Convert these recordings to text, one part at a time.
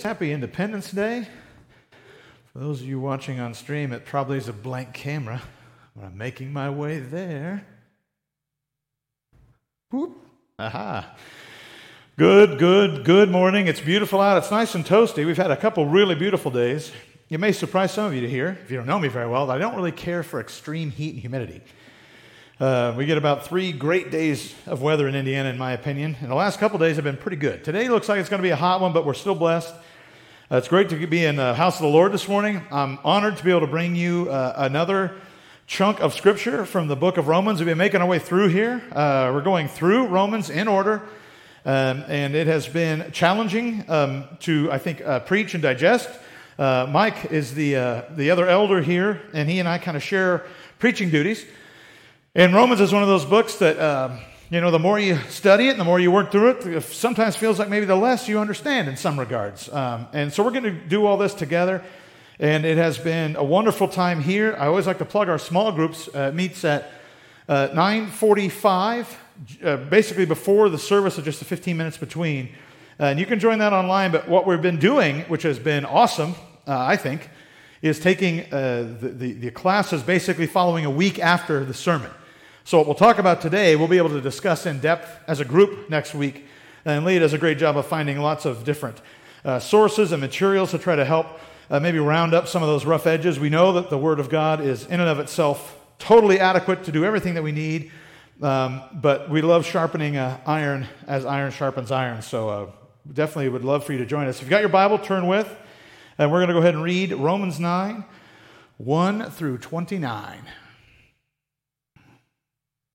Happy Independence Day. For those of you watching on stream, it probably is a blank camera, but I'm making my way there. Whoop. Aha. Good, good, good morning. It's beautiful out. It's nice and toasty. We've had a couple really beautiful days. It may surprise some of you to hear, if you don't know me very well, that I don't really care for extreme heat and humidity. Uh, we get about three great days of weather in Indiana, in my opinion. And the last couple days have been pretty good. Today looks like it's going to be a hot one, but we're still blessed. Uh, it's great to be in the house of the Lord this morning. I'm honored to be able to bring you uh, another chunk of scripture from the book of Romans. We've been making our way through here. Uh, we're going through Romans in order. Um, and it has been challenging um, to, I think, uh, preach and digest. Uh, Mike is the, the other elder here, and he and I kind of share preaching duties. And Romans is one of those books that, um, you know, the more you study it and the more you work through it, it sometimes feels like maybe the less you understand in some regards. Um, and so we're going to do all this together. And it has been a wonderful time here. I always like to plug our small groups. Uh, meets at uh, 9.45, uh, basically before the service of just the 15 minutes between. And you can join that online. But what we've been doing, which has been awesome, uh, I think, is taking uh, the, the, the classes basically following a week after the sermon. So, what we'll talk about today, we'll be able to discuss in depth as a group next week. And Lee does a great job of finding lots of different uh, sources and materials to try to help uh, maybe round up some of those rough edges. We know that the Word of God is, in and of itself, totally adequate to do everything that we need. Um, but we love sharpening uh, iron as iron sharpens iron. So, uh, definitely would love for you to join us. If you've got your Bible, turn with. And we're going to go ahead and read Romans 9 1 through 29.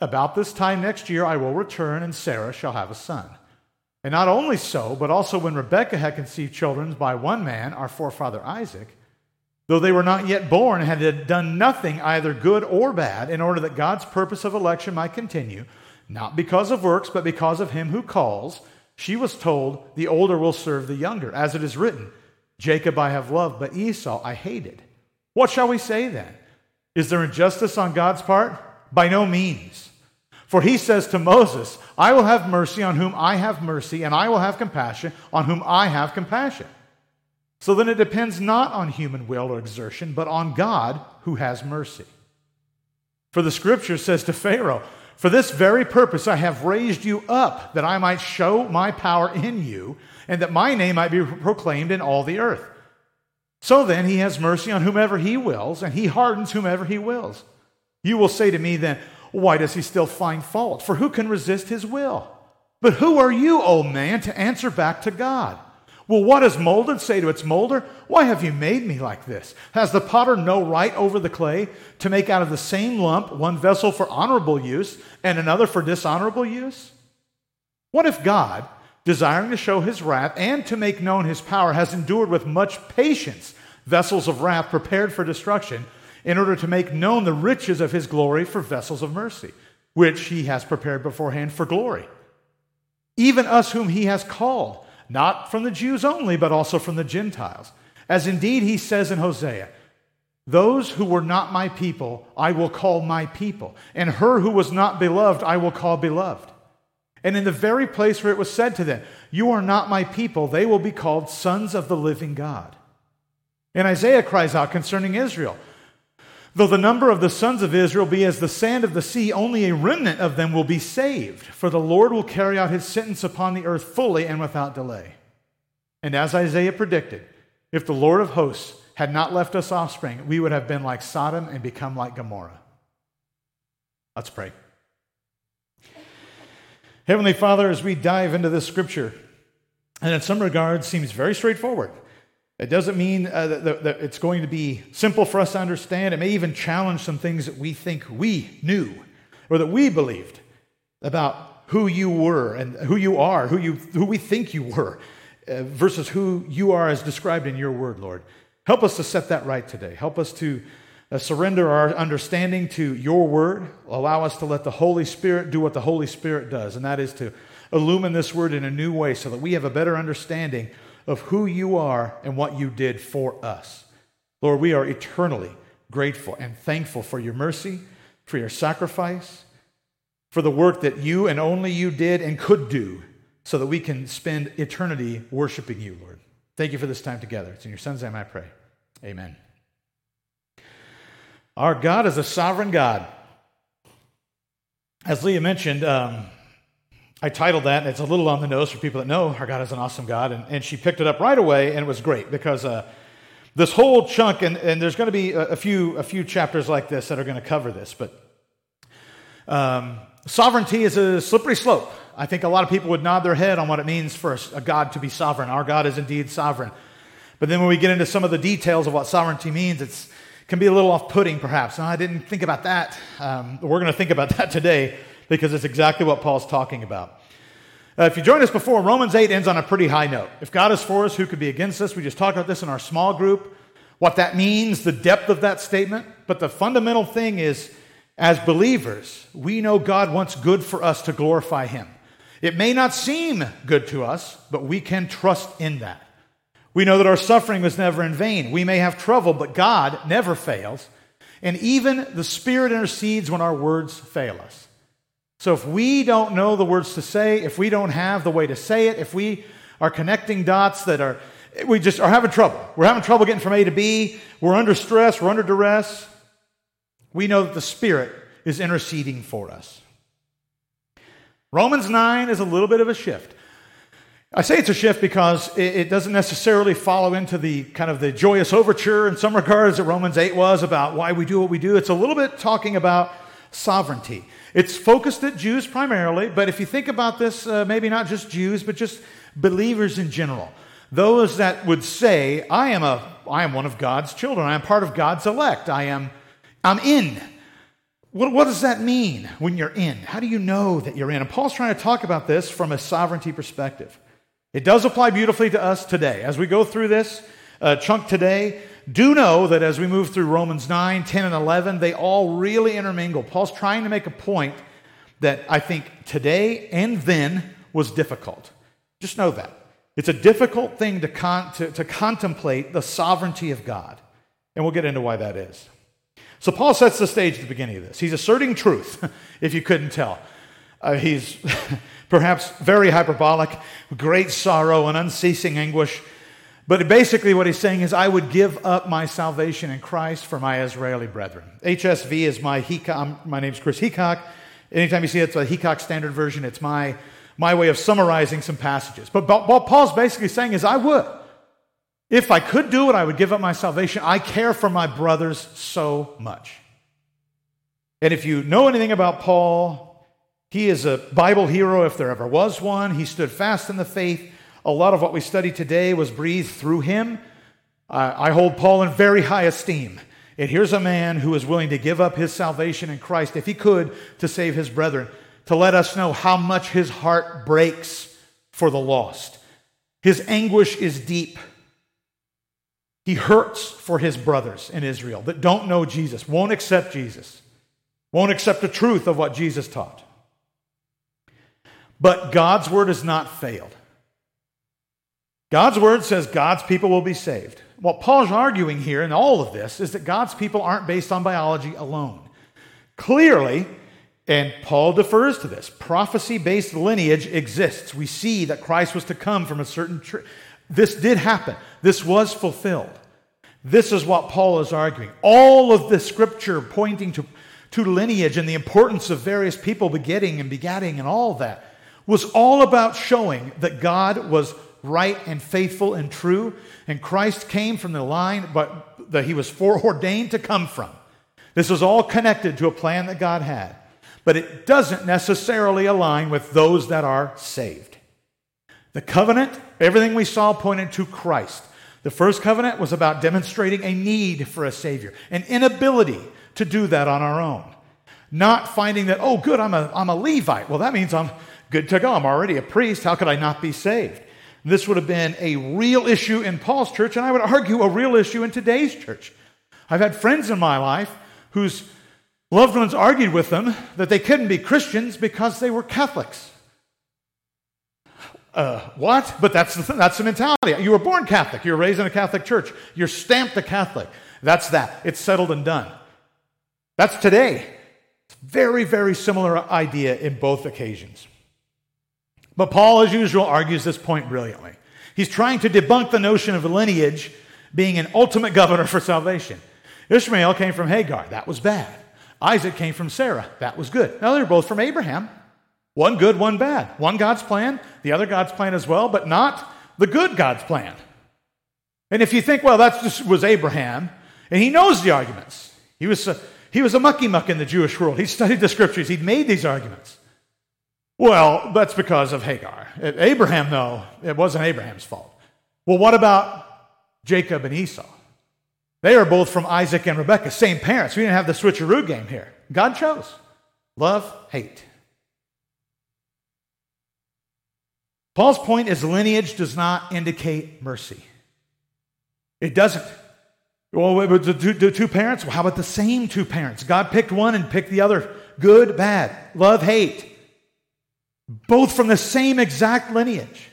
About this time next year I will return, and Sarah shall have a son. And not only so, but also when Rebekah had conceived children by one man, our forefather Isaac, though they were not yet born, had done nothing either good or bad, in order that God's purpose of election might continue, not because of works, but because of him who calls, she was told, The older will serve the younger, as it is written, Jacob I have loved, but Esau I hated. What shall we say then? Is there injustice on God's part? By no means. For he says to Moses, I will have mercy on whom I have mercy, and I will have compassion on whom I have compassion. So then it depends not on human will or exertion, but on God who has mercy. For the scripture says to Pharaoh, For this very purpose I have raised you up, that I might show my power in you, and that my name might be proclaimed in all the earth. So then, he has mercy on whomever he wills, and he hardens whomever he wills. You will say to me then, Why does he still find fault? For who can resist his will? But who are you, O man, to answer back to God? Well, what does molded say to its molder, Why have you made me like this? Has the potter no right over the clay to make out of the same lump one vessel for honorable use and another for dishonorable use? What if God, desiring to show his wrath and to make known his power, has endured with much patience vessels of wrath prepared for destruction, in order to make known the riches of his glory for vessels of mercy, which he has prepared beforehand for glory. Even us whom he has called, not from the Jews only, but also from the Gentiles. As indeed he says in Hosea, those who were not my people, I will call my people, and her who was not beloved, I will call beloved. And in the very place where it was said to them, You are not my people, they will be called sons of the living God. And Isaiah cries out concerning Israel Though the number of the sons of Israel be as the sand of the sea, only a remnant of them will be saved, for the Lord will carry out his sentence upon the earth fully and without delay. And as Isaiah predicted, if the Lord of hosts had not left us offspring, we would have been like Sodom and become like Gomorrah. Let's pray. Heavenly Father, as we dive into this scripture, and in some regards seems very straightforward. It doesn't mean uh, that, that, it's going to be simple for us to understand. It may even challenge some things that we think we knew or that we believed about who you were and who you are, who, you, who we think you were, uh, versus who you are as described in your word, Lord. Help us to set that right today. Help us to uh, surrender our understanding to your word. Allow us to let the Holy Spirit do what the Holy Spirit does, and that is to illumine this word in a new way so that we have a better understanding of who you are and what you did for us. Lord, we are eternally grateful and thankful for your mercy, for your sacrifice, for the work that you and only you did and could do so that we can spend eternity worshiping you, Lord. Thank you for this time together. It's in your son's name I pray. Amen. Our God is a sovereign God. As Leah mentioned, um, I titled that, and it's a little on the nose for people that know our God is an awesome God. And, and she picked it up right away, and it was great because uh, this whole chunk, and, and there's going to be a, a, few, a few chapters like this that are going to cover this, but um, sovereignty is a slippery slope. I think a lot of people would nod their head on what it means for a God to be sovereign. Our God is indeed sovereign. But then when we get into some of the details of what sovereignty means, it can be a little off putting, perhaps. I didn't think about that. Um, we're going to think about that today because it's exactly what Paul's talking about. Uh, if you joined us before, Romans 8 ends on a pretty high note. If God is for us, who could be against us? We just talked about this in our small group, what that means, the depth of that statement. But the fundamental thing is, as believers, we know God wants good for us to glorify Him. It may not seem good to us, but we can trust in that. We know that our suffering was never in vain. We may have trouble, but God never fails. And even the Spirit intercedes when our words fail us. So if we don't know the words to say, if we don't have the way to say it, if we are connecting dots that are, we just are having trouble. We're having trouble getting from A to B. We're under stress. We're under duress. We know that the Spirit is interceding for us. Romans 9 is a little bit of a shift. I say it's a shift because it, doesn't necessarily follow into the kind of the joyous overture in some regards that Romans 8 was about why we do what we do. It's a little bit talking about sovereignty. It's focused at Jews primarily, but if you think about this, uh, maybe not just Jews, but just believers in general. Those that would say, I am, a, I am one of God's children. I am part of God's elect. I am I'm in. What, what does that mean when you're in? How do you know that you're in? And Paul's trying to talk about this from a sovereignty perspective. It does apply beautifully to us today. As we go through this uh, chunk today, do know that as we move through Romans 9, 10, and 11, they all really intermingle. Paul's trying to make a point that I think today and then was difficult. Just know that. It's a difficult thing to, con- to, to contemplate the sovereignty of God. And we'll get into why that is. So, Paul sets the stage at the beginning of this. He's asserting truth, if you couldn't tell. Uh, he's perhaps very hyperbolic, great sorrow and unceasing anguish. But basically, what he's saying is, I would give up my salvation in Christ for my Israeli brethren. HSV is my Heacock. My name's Chris Heacock. Anytime you see it's a Heacock Standard Version, it's my, my way of summarizing some passages. But what Paul's basically saying is, I would. If I could do it, I would give up my salvation. I care for my brothers so much. And if you know anything about Paul, he is a Bible hero if there ever was one. He stood fast in the faith. A lot of what we study today was breathed through him. Uh, I hold Paul in very high esteem. And here's a man who is willing to give up his salvation in Christ, if he could, to save his brethren, to let us know how much his heart breaks for the lost. His anguish is deep. He hurts for his brothers in Israel that don't know Jesus, won't accept Jesus, won't accept the truth of what Jesus taught. But God's word has not failed. God's word says God's people will be saved. What Paul's arguing here in all of this is that God's people aren't based on biology alone. Clearly, and Paul defers to this, prophecy based lineage exists. We see that Christ was to come from a certain tree. This did happen, this was fulfilled. This is what Paul is arguing. All of the scripture pointing to, to lineage and the importance of various people begetting and begatting and all that was all about showing that God was right and faithful and true, and Christ came from the line but that he was foreordained to come from. This was all connected to a plan that God had, but it doesn't necessarily align with those that are saved. The covenant, everything we saw pointed to Christ. The first covenant was about demonstrating a need for a Savior, an inability to do that on our own. Not finding that, oh, good, I'm a, I'm a Levite. Well, that means I'm good to go. I'm already a priest. How could I not be saved? This would have been a real issue in Paul's church, and I would argue a real issue in today's church. I've had friends in my life whose loved ones argued with them that they couldn't be Christians because they were Catholics. Uh, what? But that's the, that's the mentality. You were born Catholic. You were raised in a Catholic church. You're stamped a Catholic. That's that. It's settled and done. That's today. Very, very similar idea in both occasions. But Paul, as usual, argues this point brilliantly. He's trying to debunk the notion of lineage being an ultimate governor for salvation. Ishmael came from Hagar. That was bad. Isaac came from Sarah. That was good. Now, they're both from Abraham. One good, one bad. One God's plan, the other God's plan as well, but not the good God's plan. And if you think, well, that just was Abraham, and he knows the arguments. He was a, he was a mucky muck in the Jewish world. He studied the scriptures. He'd made these arguments. Well, that's because of Hagar. Abraham, though, it wasn't Abraham's fault. Well, what about Jacob and Esau? They are both from Isaac and Rebekah, same parents. We didn't have the switcheroo game here. God chose love, hate. Paul's point is lineage does not indicate mercy. It doesn't. Well, the two, the two parents, well, how about the same two parents? God picked one and picked the other. Good, bad, love, hate. Both from the same exact lineage.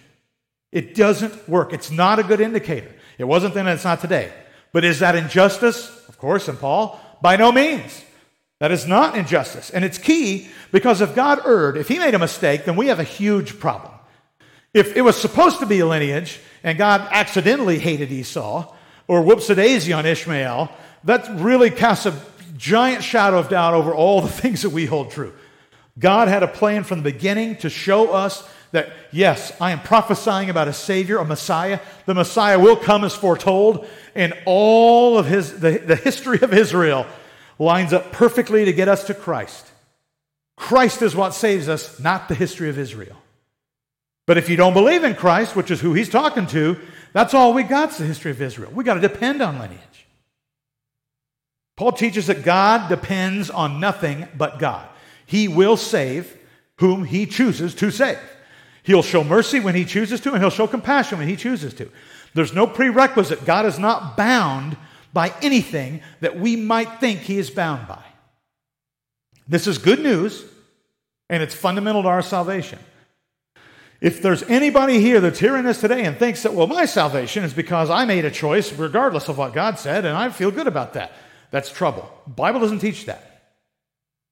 It doesn't work. It's not a good indicator. It wasn't then, it's not today. But is that injustice? Of course, in Paul, by no means. That is not injustice. And it's key because if God erred, if he made a mistake, then we have a huge problem. If it was supposed to be a lineage and God accidentally hated Esau or whoops a daisy on Ishmael, that really casts a giant shadow of doubt over all the things that we hold true. God had a plan from the beginning to show us that, yes, I am prophesying about a Savior, a Messiah. The Messiah will come as foretold, and all of his, the, the history of Israel lines up perfectly to get us to Christ. Christ is what saves us, not the history of Israel. But if you don't believe in Christ, which is who he's talking to, that's all we got is the history of Israel. We got to depend on lineage. Paul teaches that God depends on nothing but God. He will save whom he chooses to save. He'll show mercy when he chooses to, and he'll show compassion when he chooses to. There's no prerequisite. God is not bound by anything that we might think he is bound by. This is good news, and it's fundamental to our salvation. If there's anybody here that's hearing this today and thinks that, well, my salvation is because I made a choice regardless of what God said, and I feel good about that, that's trouble. Bible doesn't teach that.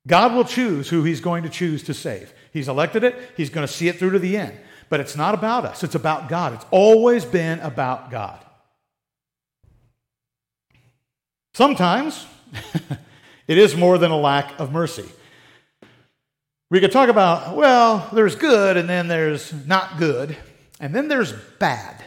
God will choose who he's going to choose to save. He's elected it, he's going to see it through to the end. But it's not about us, it's about God. It's always been about God. Sometimes it is more than a lack of mercy. We could talk about, well, there's good and then there's not good, and then there's bad,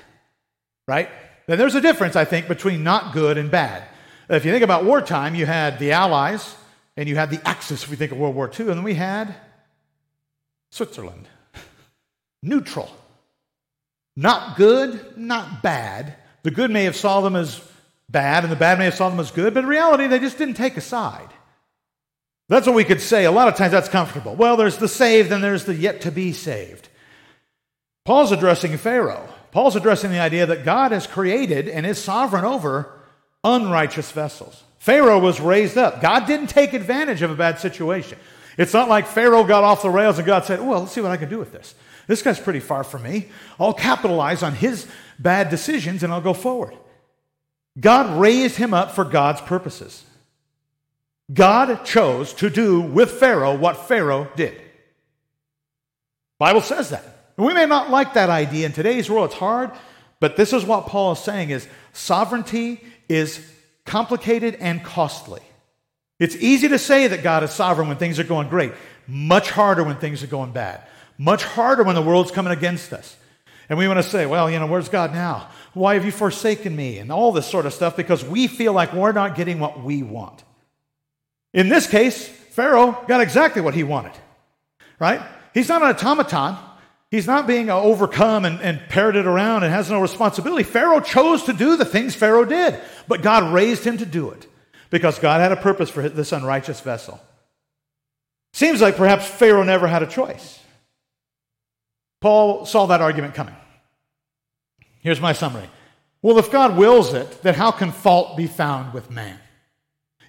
right? Then there's a difference, I think, between not good and bad. If you think about wartime, you had the Allies and you had the Axis, if we think of World War II, and then we had Switzerland. Neutral. Not good, not bad. The good may have saw them as bad, and the bad may have saw them as good, but in reality, they just didn't take a side. That's what we could say. A lot of times that's comfortable. Well, there's the saved and there's the yet to be saved. Paul's addressing Pharaoh. Paul's addressing the idea that God has created and is sovereign over unrighteous vessels. Pharaoh was raised up. God didn't take advantage of a bad situation. It's not like Pharaoh got off the rails and God said, Well, let's see what I can do with this. This guy's pretty far from me. I'll capitalize on his bad decisions and I'll go forward. God raised him up for God's purposes. God chose to do with Pharaoh what Pharaoh did. Bible says that. we may not like that idea in today's world. It's hard, but this is what Paul is saying is sovereignty is complicated and costly. It's easy to say that God is sovereign when things are going great. Much harder when things are going bad. Much harder when the world's coming against us. And we want to say, well, you know, where's God now? Why have you forsaken me? And all this sort of stuff because we feel like we're not getting what we want. In this case, Pharaoh got exactly what he wanted, right? He's not an automaton. He's not being uh, overcome and, and parroted around and has no responsibility. Pharaoh chose to do the things Pharaoh did, but God raised him to do it because God had a purpose for this unrighteous vessel. Seems like perhaps Pharaoh never had a choice. Paul saw that argument coming. Here's my summary. Well, if God wills it, then how can fault be found with man?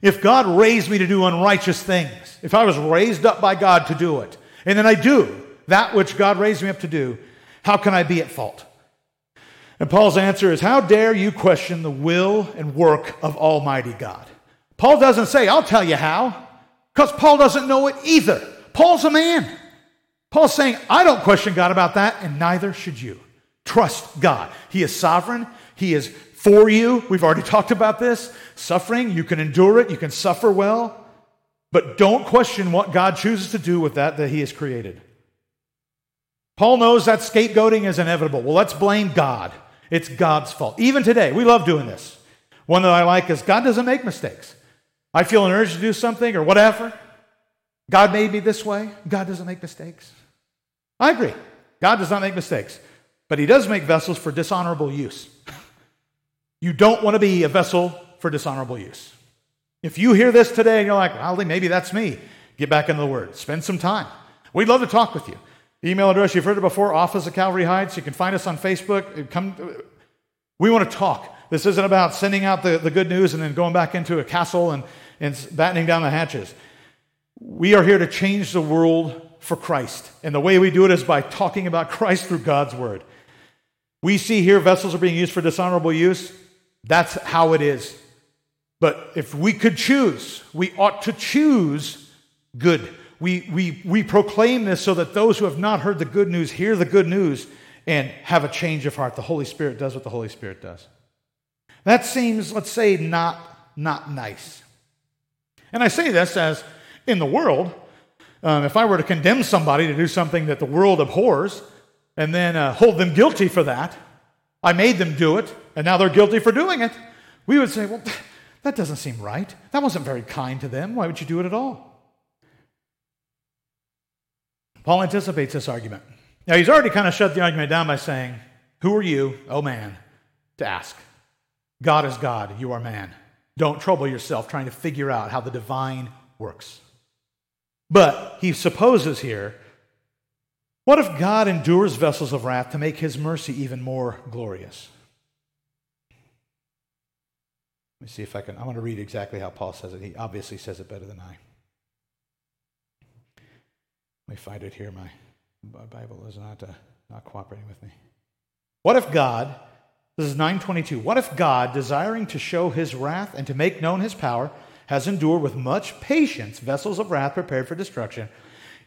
If God raised me to do unrighteous things, if I was raised up by God to do it, and then I do that which God raised me up to do, how can I be at fault? And Paul's answer is, How dare you question the will and work of Almighty God? Paul doesn't say, I'll tell you how, because Paul doesn't know it either. Paul's a man. Paul's saying, I don't question God about that, and neither should you. Trust God. He is sovereign, He is for you. We've already talked about this. Suffering, you can endure it, you can suffer well, but don't question what God chooses to do with that that He has created. Paul knows that scapegoating is inevitable. Well, let's blame God. It's God's fault. Even today, we love doing this. One that I like is God doesn't make mistakes. I feel an urge to do something or whatever. God made me this way. God doesn't make mistakes. I agree. God does not make mistakes, but He does make vessels for dishonorable use. you don't want to be a vessel for dishonorable use. If you hear this today and you're like, well, maybe that's me, get back into the Word. Spend some time. We'd love to talk with you. Email address, you've heard it before, office at Calvary Heights. You can find us on Facebook. Uh, come, we want to talk. This isn't about sending out the, the good news and then going back into a castle and, and battening down the hatches. We are here to change the world for Christ. And the way we do it is by talking about Christ through God's word. We see here vessels are being used for dishonorable use. That's how it is. But if we could choose, we ought to choose good. We, we, we proclaim this so that those who have not heard the good news hear the good news and have a change of heart. The Holy Spirit does what the Holy Spirit does. That seems, let's say, not, not nice. And I say this as in the world, um, if I were to condemn somebody to do something that the world abhors and then uh, hold them guilty for that, I made them do it, and now they're guilty for doing it, we would say, well, that doesn't seem right. That wasn't very kind to them. Why would you do it at all? Paul anticipates this argument. Now, he's already kind of shut the argument down by saying, Who are you, oh man, to ask? God is God, you are man. Don't trouble yourself trying to figure out how the divine works. But he supposes here what if God endures vessels of wrath to make his mercy even more glorious? Let me see if I can. I want to read exactly how Paul says it. He obviously says it better than I. Let me find it here. My, my Bible is not, uh, not cooperating with me. What if God, this is 922, what if God, desiring to show his wrath and to make known his power, has endured with much patience vessels of wrath prepared for destruction,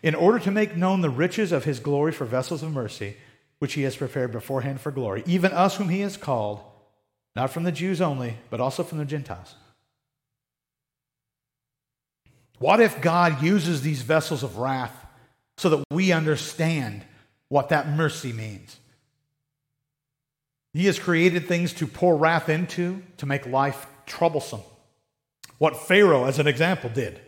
in order to make known the riches of his glory for vessels of mercy, which he has prepared beforehand for glory, even us whom he has called, not from the Jews only, but also from the Gentiles. What if God uses these vessels of wrath so that we understand what that mercy means? He has created things to pour wrath into, to make life troublesome. What Pharaoh, as an example, did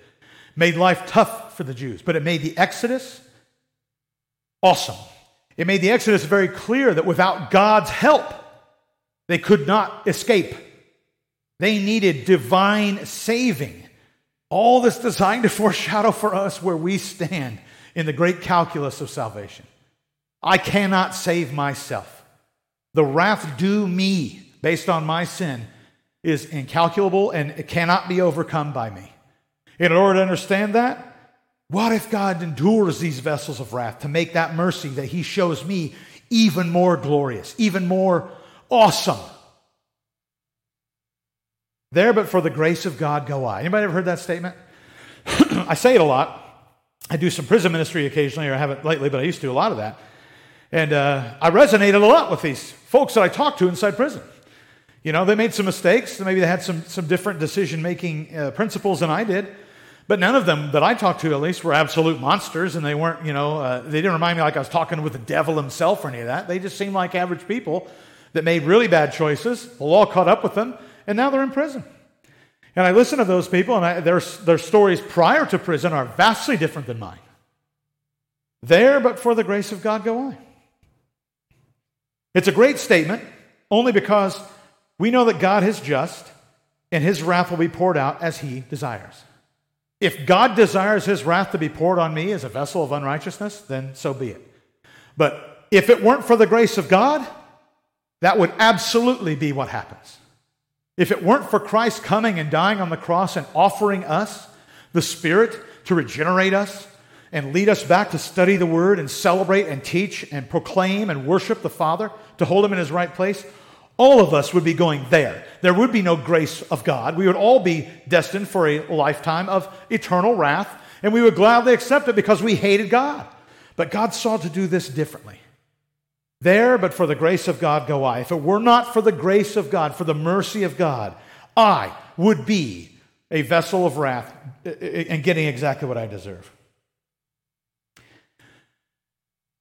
made life tough for the Jews, but it made the Exodus awesome. It made the Exodus very clear that without God's help, they could not escape. They needed divine saving. All this designed to foreshadow for us where we stand in the great calculus of salvation. I cannot save myself. The wrath due me based on my sin is incalculable and it cannot be overcome by me. In order to understand that, what if God endures these vessels of wrath to make that mercy that He shows me even more glorious, even more awesome? There, but for the grace of God go I. Anybody ever heard that statement? I say it a lot. I do some prison ministry occasionally, or I haven't lately, but I used to do a lot of that. And uh, I resonated a lot with these folks that I talked to inside prison. You know, they made some mistakes. Maybe they had some, some different decision making uh, principles than I did. But none of them that I talked to, at least, were absolute monsters, and they weren't, you know, uh, they didn't remind me like I was talking with the devil himself or any of that. They just seemed like average people that made really bad choices. The law caught up with them, and now they're in prison. And I listen to those people, and I, their, their stories prior to prison are vastly different than mine. There, but for the grace of God, go I. It's a great statement, only because we know that God is just, and his wrath will be poured out as he desires. If God desires his wrath to be poured on me as a vessel of unrighteousness, then so be it. But if it weren't for the grace of God, that would absolutely be what happens. If it weren't for Christ coming and dying on the cross and offering us the Spirit to regenerate us and lead us back to study the Word and celebrate and teach and proclaim and worship the Father, to hold Him in His right place, all of us would be going there. There would be no grace of God. We would all be destined for a lifetime of eternal wrath, and we would gladly accept it because we hated God. But God sought to do this differently. There, but for the grace of God go I. If it were not for the grace of God, for the mercy of God, I would be a vessel of wrath and getting exactly what I deserve.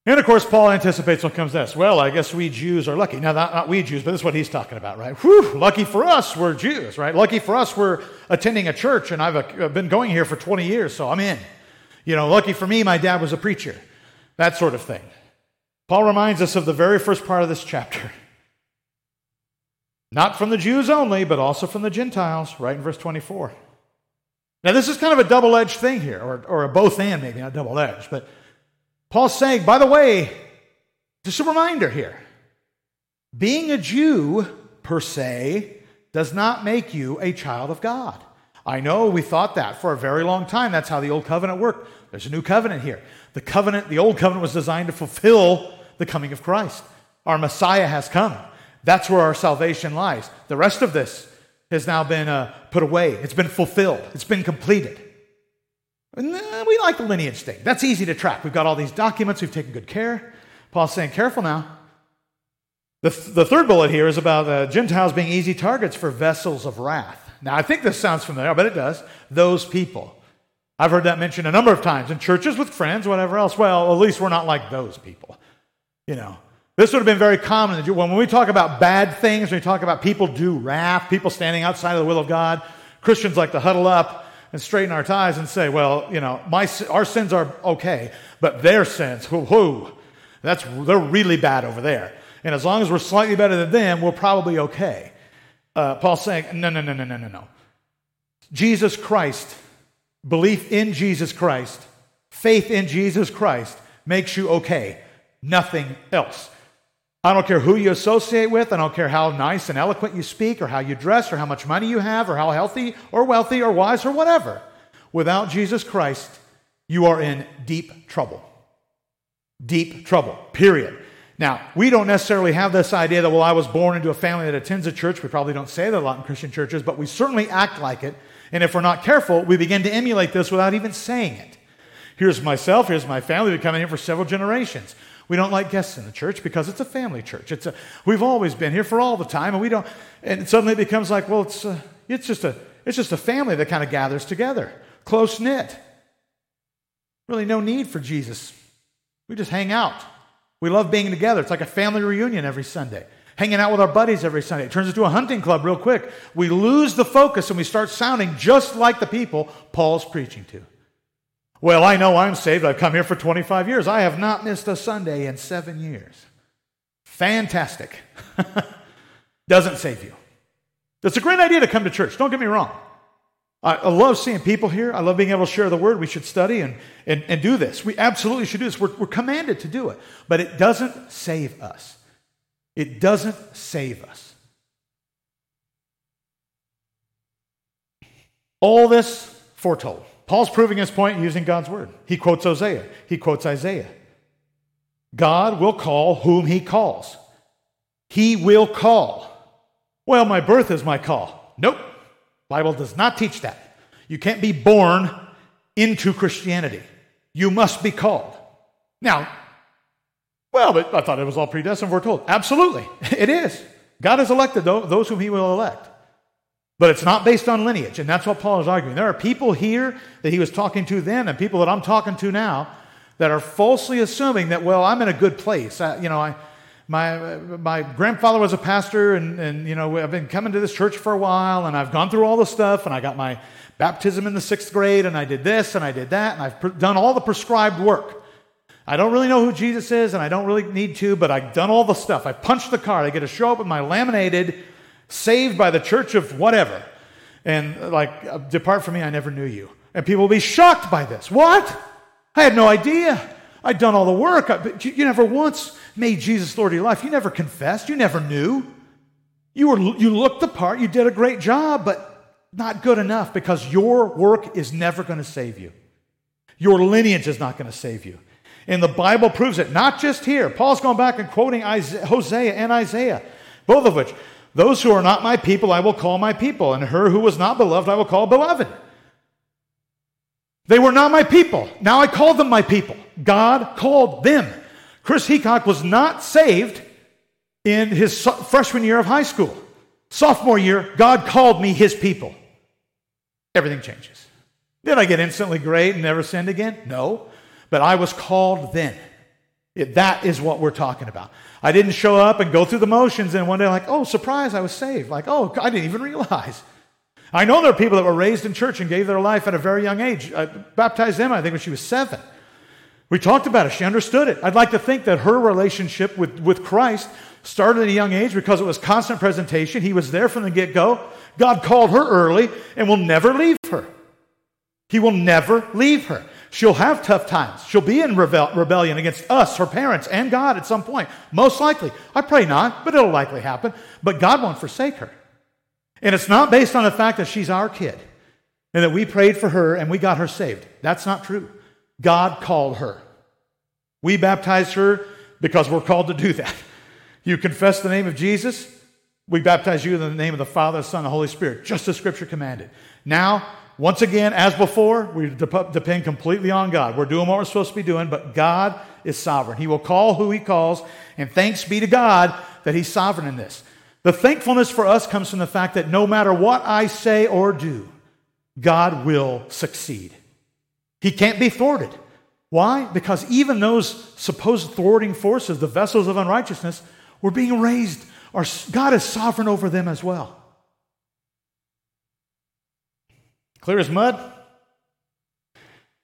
And of course, Paul anticipates what comes next. Well, I guess we Jews are lucky. Now, not, not, we Jews, but this is what he's talking about, right? Whew, lucky for us, we're Jews, right? Lucky for us, we're attending a church, and I've uh, been going here for 20 years, so I'm in. You know, lucky for me, my dad was a preacher. That sort of thing. Paul reminds us of the very first part of this chapter. Not from the Jews only, but also from the Gentiles, right in verse 24. Now, this is kind of a double edged thing here, or, or a both and, maybe not double edged, but Paul's saying, by the way, just a reminder here being a Jew per se does not make you a child of God. I know we thought that for a very long time. That's how the old covenant worked. There's a new covenant here. The covenant, the old covenant was designed to fulfill the coming of Christ. Our Messiah has come. That's where our salvation lies. The rest of this has now been uh, put away. It's been fulfilled. It's been completed. And, uh, we like the lineage thing. That's easy to track. We've got all these documents, we've taken good care. Paul's saying, careful now. The, th- the third bullet here is about uh, Gentiles being easy targets for vessels of wrath. Now, I think this sounds familiar, but it does. Those people. I've heard that mentioned a number of times in churches with friends, whatever else. Well, at least we're not like those people. You know, this would have been very common. When we talk about bad things, when we talk about people do wrath, people standing outside of the will of God, Christians like to huddle up and straighten our ties and say, well, you know, my, our sins are okay, but their sins, whoo, whoo, that's, they're really bad over there. And as long as we're slightly better than them, we're probably okay. Uh, Paul's saying, no, no, no, no, no, no, no. Jesus Christ, belief in Jesus Christ, faith in Jesus Christ makes you okay. Nothing else. I don't care who you associate with. I don't care how nice and eloquent you speak, or how you dress, or how much money you have, or how healthy or wealthy or wise or whatever. Without Jesus Christ, you are in deep trouble. Deep trouble, period. Now, we don't necessarily have this idea that, well, I was born into a family that attends a church. We probably don't say that a lot in Christian churches, but we certainly act like it. And if we're not careful, we begin to emulate this without even saying it. Here's myself, here's my family, we've been coming here for several generations. We don't like guests in the church because it's a family church. It's a, we've always been here for all the time, and we don't. And suddenly it becomes like, well, it's a, it's just a it's just a family that kind of gathers together, close knit. Really, no need for Jesus. We just hang out. We love being together. It's like a family reunion every Sunday. Hanging out with our buddies every Sunday. It turns into a hunting club real quick. We lose the focus and we start sounding just like the people Paul's preaching to. Well, I know I'm saved. I've come here for 25 years. I have not missed a Sunday in seven years. Fantastic. Doesn't save you. It's a great idea to come to church. Don't get me wrong. I, love seeing people here. I love being able to share the word. We should study and, and, and do this. We absolutely should do this. We're, we're commanded to do it. But it doesn't save us. It doesn't save us. All this foretold. Paul's proving his point using God's word. He quotes Hosea, he quotes Isaiah. God will call whom he calls. He will call. Well, my birth is my call. Nope. Bible does not teach that. You can't be born into Christianity. You must be called. Now, well, but I thought it was all predestined, we're told. Absolutely, it is. God has elected those whom he will elect. But it's not based on lineage, and that's what Paul is arguing. There are people here that he was talking to then and people that I'm talking to now that are falsely assuming that, well, I'm in a good place. I, you know, I, my, my grandfather was a pastor, and, and, you know, I've been coming to this church for a while, and I've gone through all the stuff, and I got my baptism in the sixth grade, and I did this, and I did that, and I've done all the prescribed work. I don't really know who Jesus is, and I don't really need to, but I've done all the stuff. I punched the card. I get to show up with my laminated, saved by the church of whatever. And like, uh, depart from me, I never knew you. And people will be shocked by this. What? I had no idea. I'd done all the work. But you never once made Jesus Lord of your life. You never confessed. You never knew. You, were, you looked the part. You did a great job, but not good enough because your work is never going to save you. Your lineage is not going to save you. And the Bible proves it, not just here. Paul's going back and quoting Isaiah, Hosea and Isaiah, both of which. Those who are not my people, I will call my people, and her who was not beloved, I will call beloved. They were not my people. Now I call them my people. God called them. Chris Heacock was not saved in his freshman year of high school. Sophomore year, God called me his people. Everything changes. Did I get instantly great and never sinned again? No. But I was called then. That is what we're talking about. I didn't show up and go through the motions and one day, like, oh, surprise, I was saved. Like, oh, I didn't even realize. I know there are people that were raised in church and gave their life at a very young age. I baptized them, I think, when she was seven. We talked about it. She understood it. I'd like to think that her relationship with, with Christ started at a young age because it was constant presentation. He was there from the get go. God called her early and will never leave her. He will never leave her. She'll have tough times. She'll be in rebel- rebellion against us, her parents, and God at some point. Most likely. I pray not, but it'll likely happen. But God won't forsake her. And it's not based on the fact that she's our kid and that we prayed for her and we got her saved. That's not true. God called her. We baptized her because we're called to do that. You confess the name of Jesus, we baptize you in the name of the Father, the Son, and the Holy Spirit, just as Scripture commanded. Now, once again, as before, we depend completely on God. We're doing what we're supposed to be doing, but God is sovereign. He will call who He calls, and thanks be to God that He's sovereign in this. The thankfulness for us comes from the fact that no matter what I say or do, God will succeed. He can't be thwarted. Why? Because even those supposed thwarting forces, the vessels of unrighteousness, were being raised, God is sovereign over them as well. Clear as mud?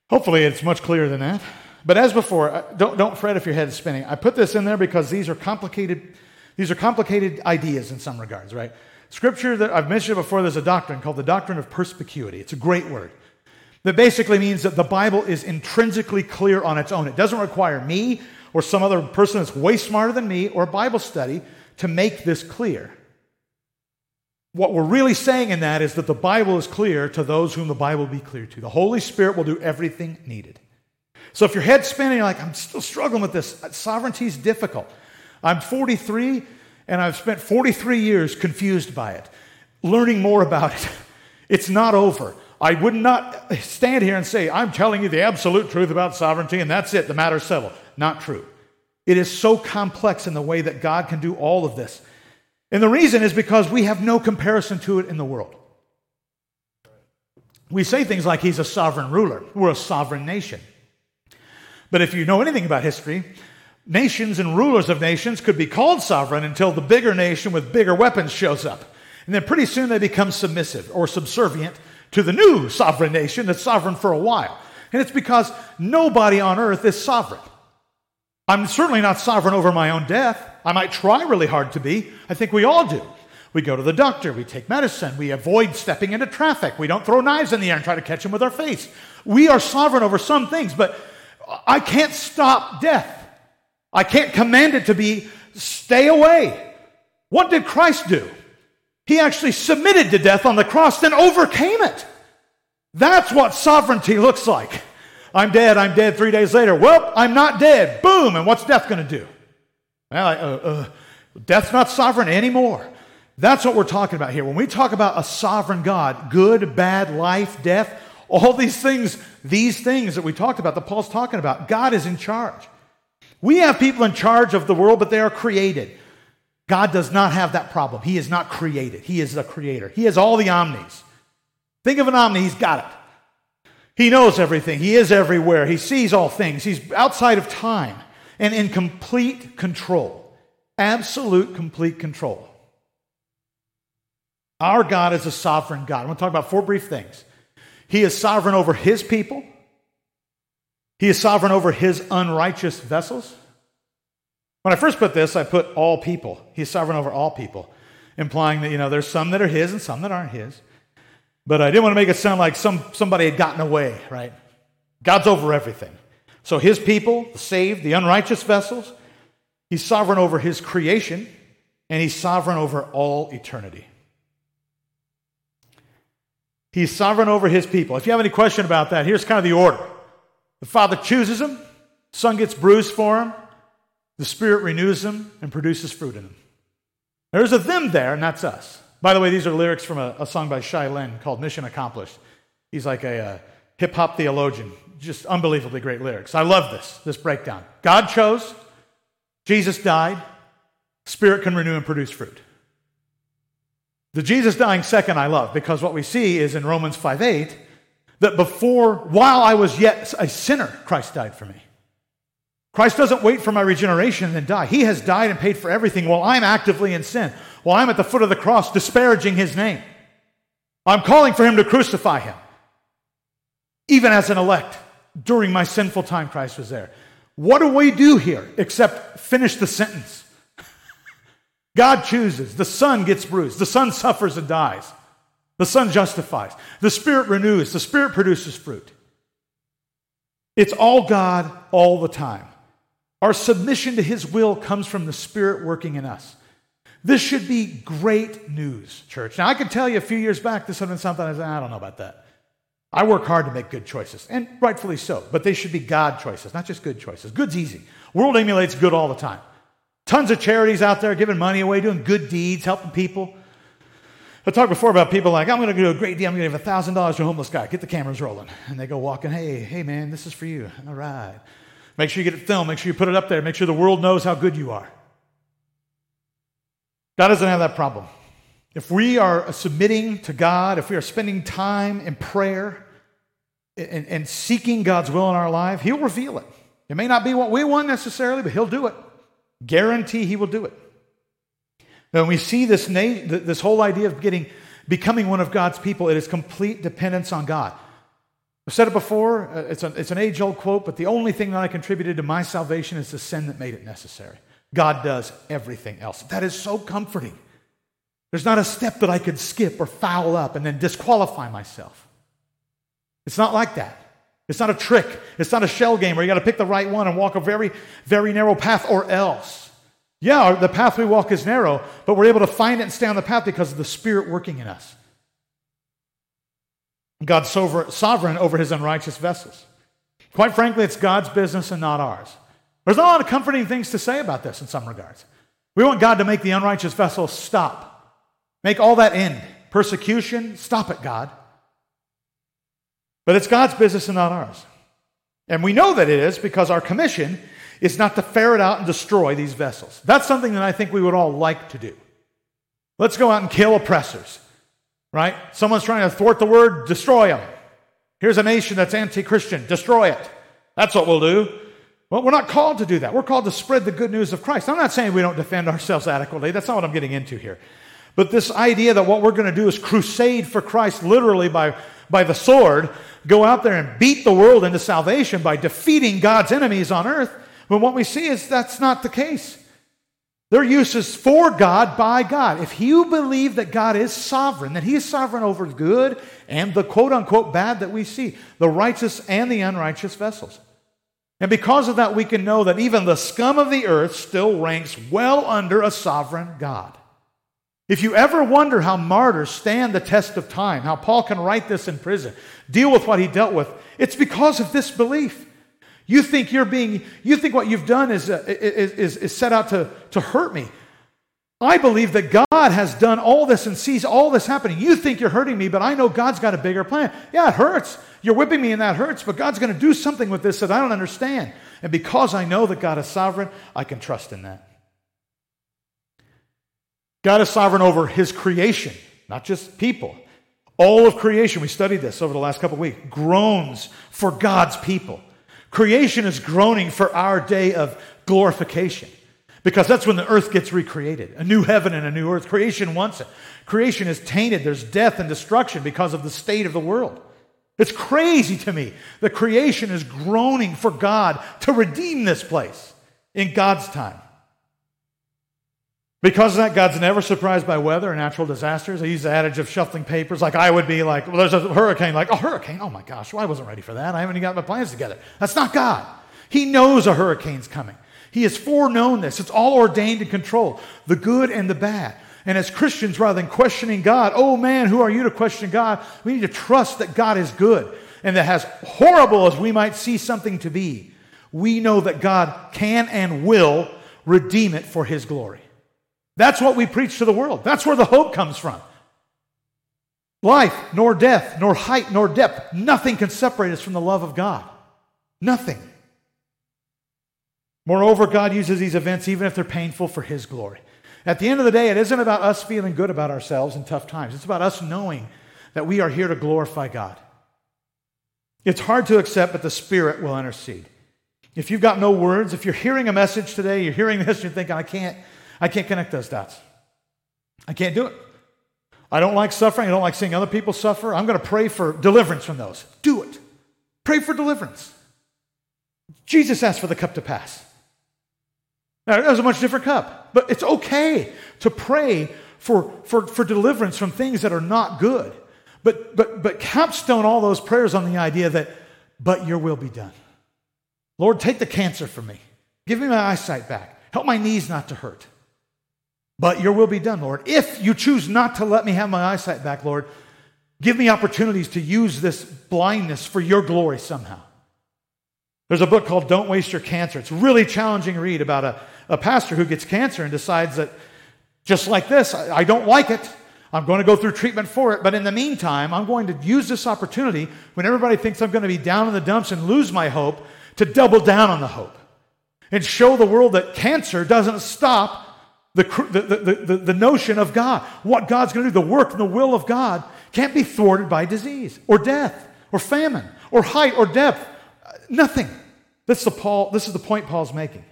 Hopefully, it's much clearer than that. But as before, uh, don't, don't fret if your head is spinning. I put this in there because these are complicated these are complicated ideas in some regards, right? Scripture that I've mentioned before, there's a doctrine called the doctrine of perspicuity. It's a great word. That basically means that the Bible is intrinsically clear on its own. It doesn't require me or some other person that's way smarter than me or Bible study to make this clear. What we're really saying in that is that the Bible is clear to those whom the Bible be clear to. The Holy Spirit will do everything needed. So if your head's spinning, you're like, I'm still struggling with this. Sovereignty is difficult. I'm 43 and I've spent 43 years confused by it, learning more about it. It's not over. I would not stand here and say, I'm telling you the absolute truth about sovereignty and that's it, the matter's settled. Not true. It is so complex in the way that God can do all of this. And the reason is because we have no comparison to it in the world. We say things like he's a sovereign ruler, we're a sovereign nation. But if you know anything about history, nations and rulers of nations could be called sovereign until the bigger nation with bigger weapons shows up. And then pretty soon they become submissive or subservient to the new sovereign nation that's sovereign for a while. And it's because nobody on earth is sovereign. I'm certainly not sovereign over my own death. I might try really hard to be. I think we all do. We go to the doctor, we take medicine, we avoid stepping into traffic, we don't throw knives in the air and try to catch them with our face. We are sovereign over some things, but I can't stop death. I can't command it to be stay away. What did Christ do? He actually submitted to death on the cross, then overcame it. That's what sovereignty looks like. I'm dead, I'm dead three days later. Well, I'm not dead. Boom. And what's death going to do? Uh, uh, death's not sovereign anymore. That's what we're talking about here. When we talk about a sovereign God, good, bad, life, death, all these things, these things that we talked about, that Paul's talking about, God is in charge. We have people in charge of the world, but they are created. God does not have that problem. He is not created, He is the creator. He has all the omnis. Think of an omni, He's got it. He knows everything, He is everywhere, He sees all things, He's outside of time and in complete control. Absolute, complete control. Our God is a sovereign God. I'm going to talk about four brief things. He is sovereign over His people. He is sovereign over His unrighteous vessels. When I first put this, I put all people. He's sovereign over all people, implying that, you know, there's some that are His and some that aren't His. But I didn't want to make it sound like some, somebody had gotten away, right? God's over everything. So His people, the saved, the unrighteous vessels, He's sovereign over His creation, and He's sovereign over all eternity. He's sovereign over his people. If you have any question about that, here's kind of the order the Father chooses them, Son gets bruised for him, the Spirit renews them and produces fruit in them. There's a them there, and that's us. By the way, these are lyrics from a, a song by Shai Linne called Mission Accomplished. He's like a, a hip hop theologian. Just unbelievably great lyrics. I love this, this breakdown. God chose, Jesus died, Spirit can renew and produce fruit. The Jesus dying second I love because what we see is in Romans 5 8 that before, while I was yet a sinner, Christ died for me. Christ doesn't wait for my regeneration and then die. He has died and paid for everything while I'm actively in sin, while I'm at the foot of the cross disparaging his name. I'm calling for him to crucify him. Even as an elect, during my sinful time, Christ was there. What do we do here except finish the sentence? God chooses. The Son gets bruised. The Son suffers and dies. The Son justifies. The Spirit renews. The Spirit produces fruit. It's all God all the time. Our submission to His will comes from the Spirit working in us. This should be great news, church. Now, I could tell you a few years back, this had been something I said, I don't know about that. I work hard to make good choices, and rightfully so, but they should be God choices, not just good choices. Good's easy. World emulates good all the time. Tons of charities out there giving money away, doing good deeds, helping people. I talked before about people like, I'm going to do a great deal. I'm going to give $1,000 to a homeless guy. Get the cameras rolling. And they go walking, hey, hey, man, this is for you. All right. Make sure you get it filmed. Make sure you put it up there. Make sure the world knows how good you are. God doesn't have that problem. If we are submitting to God, if we are spending time in prayer and, and seeking God's will in our life, He'll reveal it. It may not be what we want necessarily, but He'll do it. Guarantee he will do it. When we see this, this whole idea of getting, becoming one of God's people, it is complete dependence on God. I've said it before, uh, it's, a, it's an age old quote, but the only thing that I contributed to my salvation is the sin that made it necessary. God does everything else. That is so comforting. There's not a step that I could skip or foul up and then disqualify myself. It's not like that. It's not a trick. It's not a shell game where you got to pick the right one and walk a very, very narrow path or else. Yeah, the path we walk is narrow, but we're able to find it and stay on the path because of the Spirit working in us. God's sovereign over his unrighteous vessels. Quite frankly, it's God's business and not ours. There's not a lot of comforting things to say about this in some regards. We want God to make the unrighteous vessels stop, make all that end. Persecution, stop it, God. But it's God's business and not ours. And we know that it is because our commission is not to ferret out and destroy these vessels. That's something that I think we would all like to do. Let's go out and kill oppressors, right? Someone's trying to thwart the word, destroy them. Here's a nation that's anti Christian, destroy it. That's what we'll do. Well, we're not called to do that. We're called to spread the good news of Christ. I'm not saying we don't defend ourselves adequately. That's not what I'm getting into here. But this idea that what we're going to do is crusade for Christ literally by, by the sword, go out there and beat the world into salvation by defeating God's enemies on earth, when what we see is that's not the case. Their use is for God by God. If you believe that God is sovereign, that He is sovereign over good and the quote unquote bad that we see, the righteous and the unrighteous vessels. And because of that, we can know that even the scum of the earth still ranks well under a sovereign God. If you ever wonder how martyrs stand the test of time, how Paul can write this in prison, deal with what he dealt with, it's because of this belief. You think you're being, you think what you've done is, uh, is, is, set out to, to hurt me. I believe that God has done all this and sees all this happening. You think you're hurting me, but I know God's got a bigger plan. Yeah, it hurts. You're whipping me and that hurts, but God's going to do something with this that I don't understand. And because I know that God is sovereign, I can trust in that. God is sovereign over his creation, not just people. All of creation, we studied this over the last couple of weeks, groans for God's people. Creation is groaning for our day of glorification because that's when the earth gets recreated a new heaven and a new earth. Creation wants it. Creation is tainted. There's death and destruction because of the state of the world. It's crazy to me. The creation is groaning for God to redeem this place in God's time. Because of that, God's never surprised by weather or natural disasters. I use the adage of shuffling papers, like I would be like, well, there's a hurricane, like, oh, hurricane, oh my gosh, well, I wasn't ready for that. I haven't even got my plans together. That's not God. He knows a hurricane's coming. He has foreknown this. It's all ordained and controlled, the good and the bad. And as Christians, rather than questioning God, oh man, who are you to question God? We need to trust that God is good. And that as horrible as we might see something to be, we know that God can and will redeem it for His glory. That's what we preach to the world. That's where the hope comes from. Life, nor death, nor height, nor depth, nothing can separate us from the love of God. Nothing. Moreover, God uses these events even if they're painful for His glory. At the end of the day, it isn't about us feeling good about ourselves in tough times. It's about us knowing that we are here to glorify God. It's hard to accept, but the Spirit will intercede. If you've got no words, if you're hearing a message today, you're hearing this, you're thinking, I can't, I can't connect those dots. I can't do it. I don't like suffering. I don't like seeing other people suffer. I'm going to pray for deliverance from those. Do it. Pray for deliverance. Jesus asked for the cup to pass. Now, that was a much different cup, but it's okay to pray for, for, for deliverance from things that are not good. But, but, but capstone all those prayers on the idea that, but your will be done. Lord, take the cancer from me. Give me my eyesight back. Help my knees not to hurt. But your will be done, Lord. If you choose not to let me have my eyesight back, Lord, give me opportunities to use this blindness for your glory somehow. There's a book called Don't Waste Your Cancer. It's really challenging read about a, a pastor who gets cancer and decides that just like this, I, I don't like it. I'm going to go through treatment for it. But in the meantime, I'm going to use this opportunity when everybody thinks I'm going to be down in the dumps and lose my hope to double down on the hope and show the world that cancer doesn't stop the, the, the, the, notion of God. What God's going to do, the work and the will of God, can't be thwarted by disease or death or famine or height or depth. Uh, nothing. This is the, Paul, this is the point Paul's making.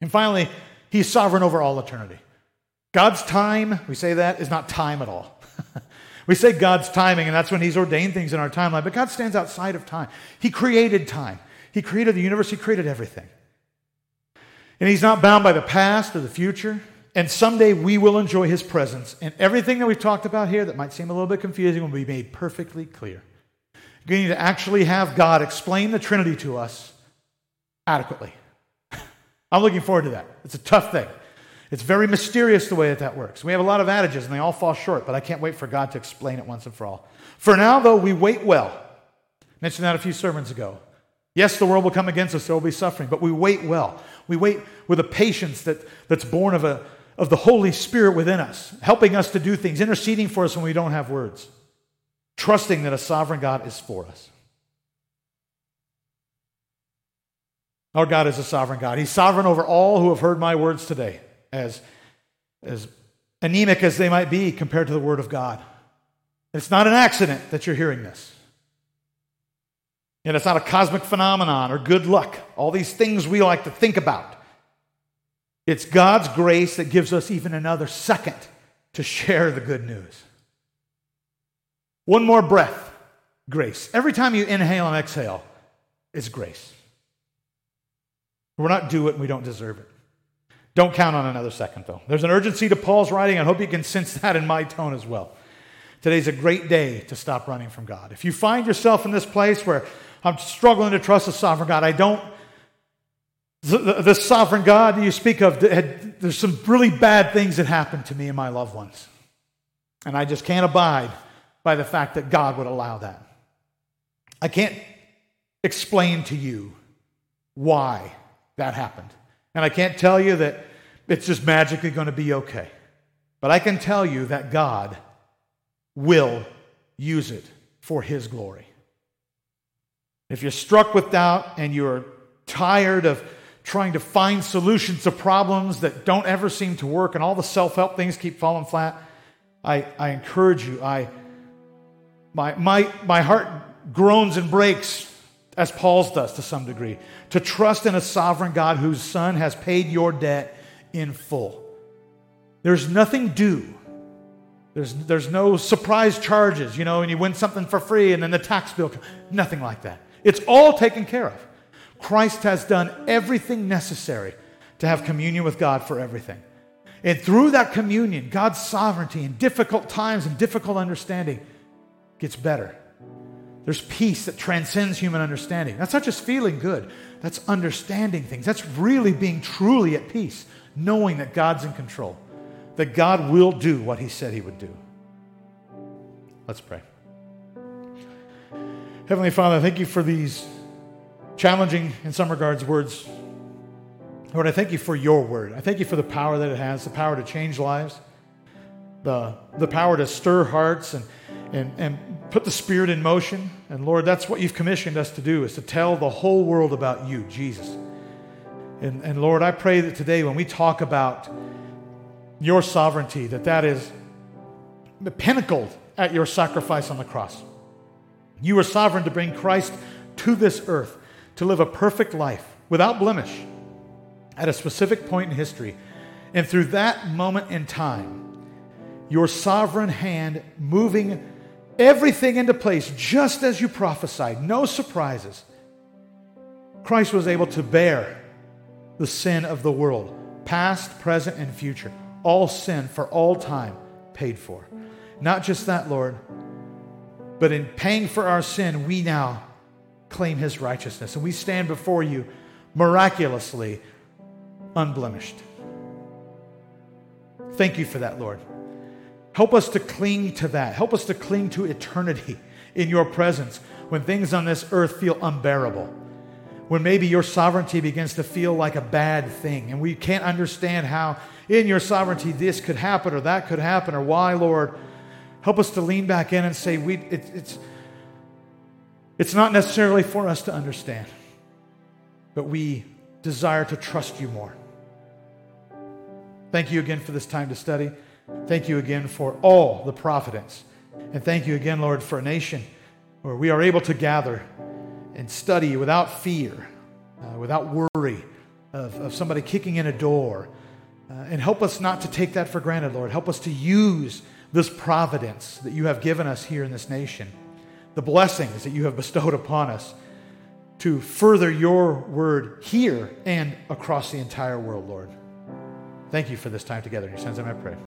And finally, he's sovereign over all eternity. God's time, we say that, is not time at all. we say God's timing, and that's when he's ordained things in our timeline, but God stands outside of time. He created time, He created the universe, He created everything. And he's not bound by the past or the future. And someday we will enjoy his presence. And everything that we've talked about here that might seem a little bit confusing will be made perfectly clear. You need to actually have God explain the Trinity to us adequately. I'm looking forward to that. It's a tough thing. It's very mysterious the way that that works. We have a lot of adages and they all fall short, but I can't wait for God to explain it once and for all. For now, though, we wait well. I mentioned that a few sermons ago. Yes, the world will come against us, there will be suffering, but we wait well. We wait with a patience that, that's born of, a, of the Holy Spirit within us, helping us to do things, interceding for us when we don't have words, trusting that a sovereign God is for us. Our God is a sovereign God. He's sovereign over all who have heard my words today, as, as anemic as they might be compared to the Word of God. It's not an accident that you're hearing this. And it's not a cosmic phenomenon or good luck, all these things we like to think about. It's God's grace that gives us even another second to share the good news. One more breath, grace. Every time you inhale and exhale, it's grace. We're not due it and we don't deserve it. Don't count on another second, though. There's an urgency to Paul's writing. I hope you can sense that in my tone as well. Today's a great day to stop running from God. If you find yourself in this place where I'm struggling to trust the sovereign God. I don't. The, sovereign God that you speak of, had, there's some really bad things that happened to me and my loved ones. And I just can't abide by the fact that God would allow that. I can't explain to you why that happened. And I can't tell you that it's just magically going to be okay. But I can tell you that God will use it for His glory. If you're struck with doubt and you're tired of trying to find solutions to problems that don't ever seem to work and all the self help things keep falling flat, I, I encourage you. I, my, my, my heart groans and breaks, as Paul's does to some degree, to trust in a sovereign God whose Son has paid your debt in full. There's nothing due. There's, there's no surprise charges, you know, and you win something for free and then the tax bill. Comes. Nothing like that. It's all taken care of. Christ has done everything necessary to have communion with God for everything. And through that communion, God's sovereignty in difficult times and difficult understanding gets better. There's peace that transcends human understanding. That's not just feeling good, that's understanding things. That's really being truly at peace, knowing that God's in control, that God will do what He said He would do. Let's pray. Heavenly Father, thank you for these challenging, in some regards, words. Lord, I thank you for your word. I thank you for the power that it has, the power to change lives, the, the power to stir hearts and, and, and put the Spirit in motion. And Lord, that's what you've commissioned us to do, is to tell the whole world about you, Jesus. And, and Lord, I pray that today when we talk about your sovereignty, that that is the pinnacled at your sacrifice on the cross. You were sovereign to bring Christ to this earth to live a perfect life without blemish at a specific point in history. And through that moment in time, your sovereign hand moving everything into place just as you prophesied, no surprises. Christ was able to bear the sin of the world, past, present, and future. All sin for all time paid for. Not just that, Lord, but in paying for our sin, we now claim his righteousness. And we stand before you miraculously unblemished. Thank you for that, Lord. Help us to cling to that. Help us to cling to eternity in your presence when things on this earth feel unbearable. When maybe your sovereignty begins to feel like a bad thing and we can't understand how in your sovereignty this could happen or that could happen or why, Lord. Help us to lean back in and say, we, it, it's, it's not necessarily for us to understand, but we desire to trust you more. Thank you again for this time to study. Thank you again for all the providence. And thank you again, Lord, for a nation where we are able to gather and study without fear, uh, without worry of, of somebody kicking in a door. Uh, and help us not to take that for granted, Lord. Help us to use this providence that you have given us here in this nation the blessings that you have bestowed upon us to further your word here and across the entire world, Lord. Thank you for this time together. In your son's name I pray.